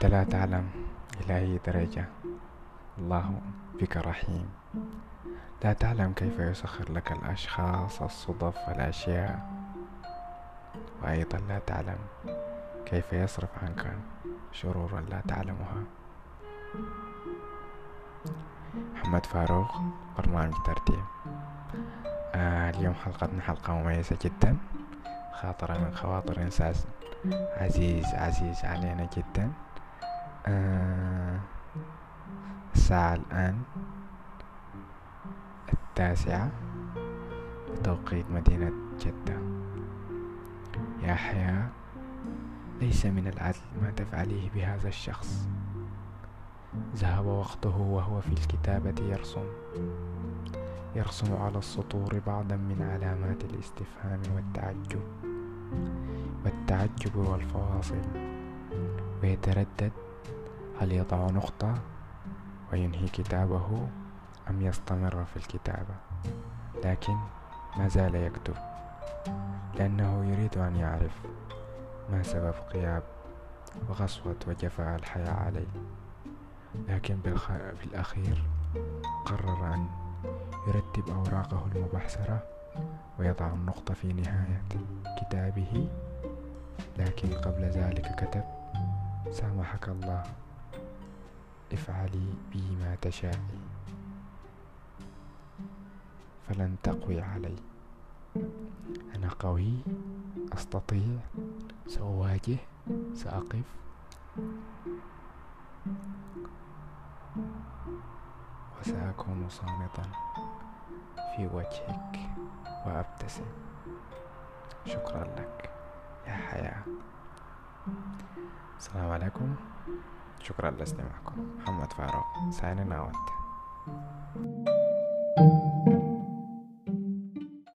أنت لا تعلم إلى أي درجة. الله بك رحيم. لا تعلم كيف يسخر لك الأشخاص الصدف الأشياء. وأيضا لا تعلم كيف يصرف عنك شرورا لا تعلمها. محمد فاروق برنامج ترتيب. آه اليوم حلقتنا حلقة مميزة جدا. خاطرة من خواطر إنسان عزيز عزيز علينا جدا. آه الساعة الآن التاسعة بتوقيت مدينة جدة. يا حياة ليس من العدل ما تفعليه بهذا الشخص. ذهب وقته وهو في الكتابة يرسم. يرسم على السطور بعضا من علامات الاستفهام والتعجب. والتعجب والفواصل. ويتردد هل يضع نقطة وينهي كتابه أم يستمر في الكتابة؟ لكن ما زال يكتب لأنه يريد أن يعرف ما سبب غياب وغصوة وجفاء الحياة عليه. لكن في الأخير قرر أن يرتب أوراقه المبحثرة ويضع النقطة في نهاية كتابه. لكن قبل ذلك كتب سامحك الله. افعلي بي ما تشائي فلن تقوي علي. أنا قوي أستطيع سأواجه سأقف. وسأكون صامتا في وجهك وأبتسم. شكرا لك يا حياة. السلام عليكم. شكرا لاستماعكم محمد فاروق signing out